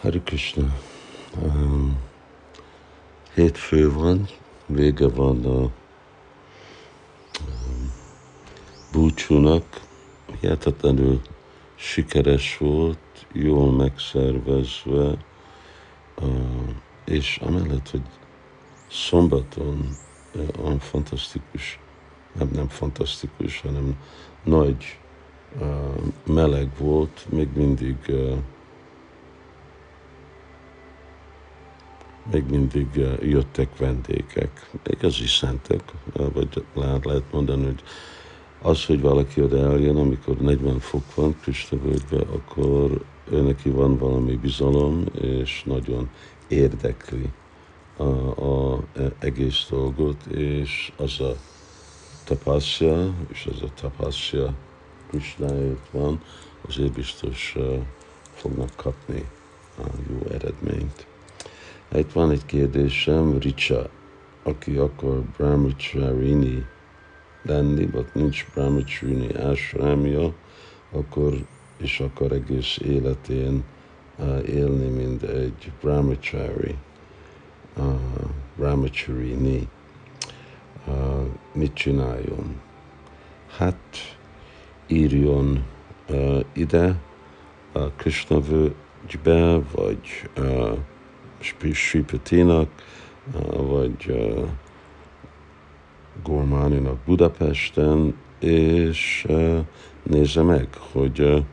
Hare Krishna. Um, hétfő van, vége van a um, búcsúnak, hihetetlenül sikeres volt, jól megszervezve, uh, és amellett, hogy szombaton uh, olyan fantasztikus, nem, nem fantasztikus, hanem nagy uh, meleg volt, még mindig uh, még mindig eh, jöttek vendégek, igazi szentek, eh, vagy lehet, mondani, hogy az, hogy valaki oda eljön, amikor 40 fok van Krisnavölgybe, akkor ő neki van valami bizalom, és nagyon érdekli a, a egész dolgot, és az a tapaszja, és az a tapaszja Krishnáért van, azért biztos uh, fognak kapni a jó eredményt. Itt van egy kérdésem, Richa, aki akar brahmacharini lenni, vagy nincs brahmacharini ásrámja, akkor és akar egész életén uh, élni, mint egy brahmachari, uh, brahmacharini. Uh, mit csináljon? Hát írjon uh, ide a uh, Krishna völgybe, vagy uh, Sripatinak, vagy Gormáninak Budapesten, és nézze meg, hogy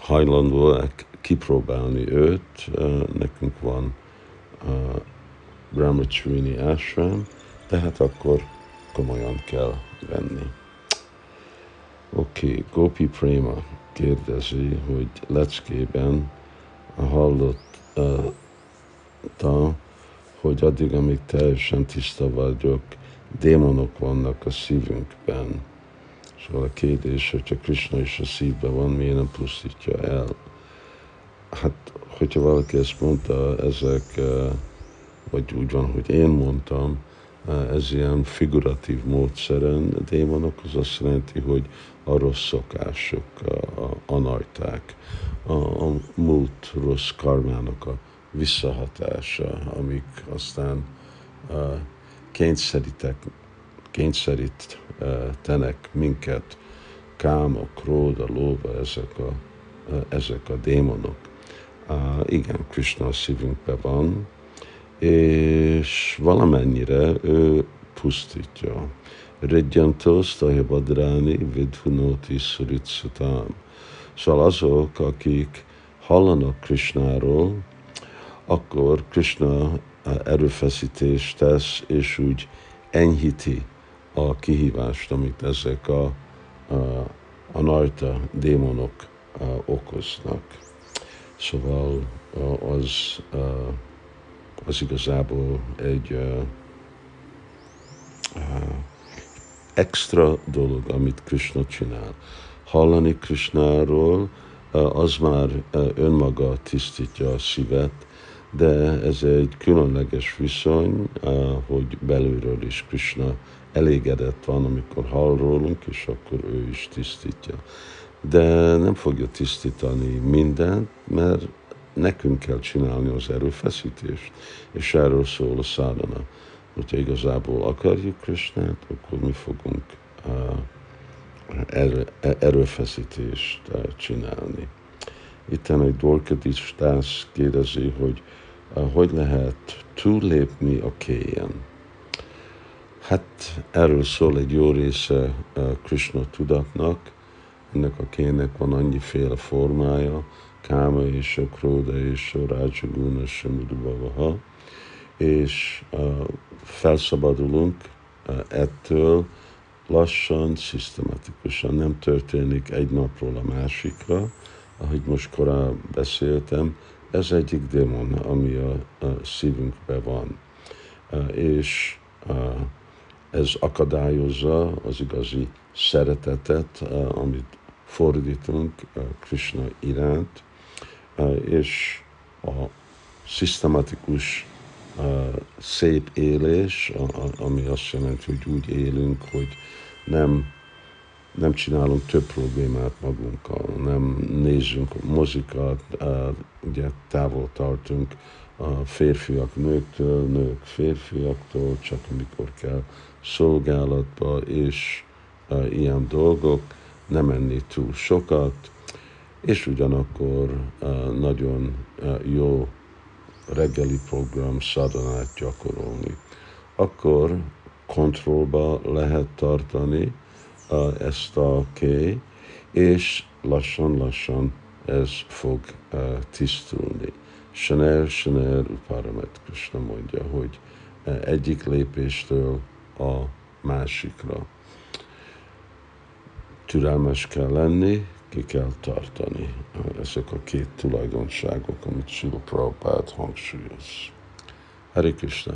hajlandó kipróbálni őt. Nekünk van Brahmacharini Ashram, tehát akkor komolyan kell venni. Oké, okay, Gopi Prema kérdezi, hogy leckében hallott uh, mondta, hogy addig, amíg teljesen tiszta vagyok, démonok vannak a szívünkben. Szóval a kérdés, hogyha Krishna is a szívben van, miért nem pusztítja el? Hát, hogyha valaki ezt mondta, ezek, eh, vagy úgy van, hogy én mondtam, eh, ez ilyen figuratív módszeren, démonok az azt jelenti, hogy a rossz szokások, a, a anarták, a, a múlt rossz karmának visszahatása, amik aztán kényszerítek, kényszerítenek minket, káma, króda, lóba, ezek a, ezek a démonok. Igen, Krishna a szívünkben van, és valamennyire ő pusztítja. Redjantos, Tajabadráni, Vidhunoti, Suritsutam. Szóval azok, akik hallanak Krishnáról, akkor Krishna erőfeszítést tesz, és úgy enyhíti a kihívást, amit ezek a, a, a narta démonok a, okoznak. Szóval az, az igazából egy extra dolog, amit Krishna csinál. Hallani Krishnáról, az már önmaga tisztítja a szívet, de ez egy különleges viszony, hogy belülről is Krishna elégedett van, amikor hall rólunk, és akkor ő is tisztítja. De nem fogja tisztítani mindent, mert nekünk kell csinálni az erőfeszítést, és erről szól a szádana. Hogyha igazából akarjuk Krishnát, akkor mi fogunk erőfeszítést csinálni. Itt egy Dorkadis Stász kérdezi, hogy hogy lehet túllépni a kélyen. Hát erről szól egy jó része Krishna tudatnak, ennek a kének van annyiféle formája, káma és a króda és a rácsaguna Samudubhavaha, és uh, felszabadulunk ettől lassan, szisztematikusan, nem történik egy napról a másikra, ahogy most korábban beszéltem, ez egyik démon, ami a, a szívünkben van. És ez akadályozza az igazi szeretetet, amit fordítunk Krishna iránt, és a szisztematikus szép élés, ami azt jelenti, hogy úgy élünk, hogy nem nem csinálunk több problémát magunkkal, nem nézzünk mozikat, ugye távol tartunk a férfiak nőktől, nők férfiaktól, csak amikor kell szolgálatba, és ilyen dolgok, nem enni túl sokat, és ugyanakkor nagyon jó reggeli program szadanát gyakorolni. Akkor kontrollba lehet tartani ezt a ké, és lassan-lassan ez fog tisztulni. Chanel, Chanel, Uparamet Krishna mondja, hogy egyik lépéstől a másikra. Türelmes kell lenni, ki kell tartani. Ezek a két tulajdonságok, amit Sila Prabhupád hangsúlyoz. Hari Krishna.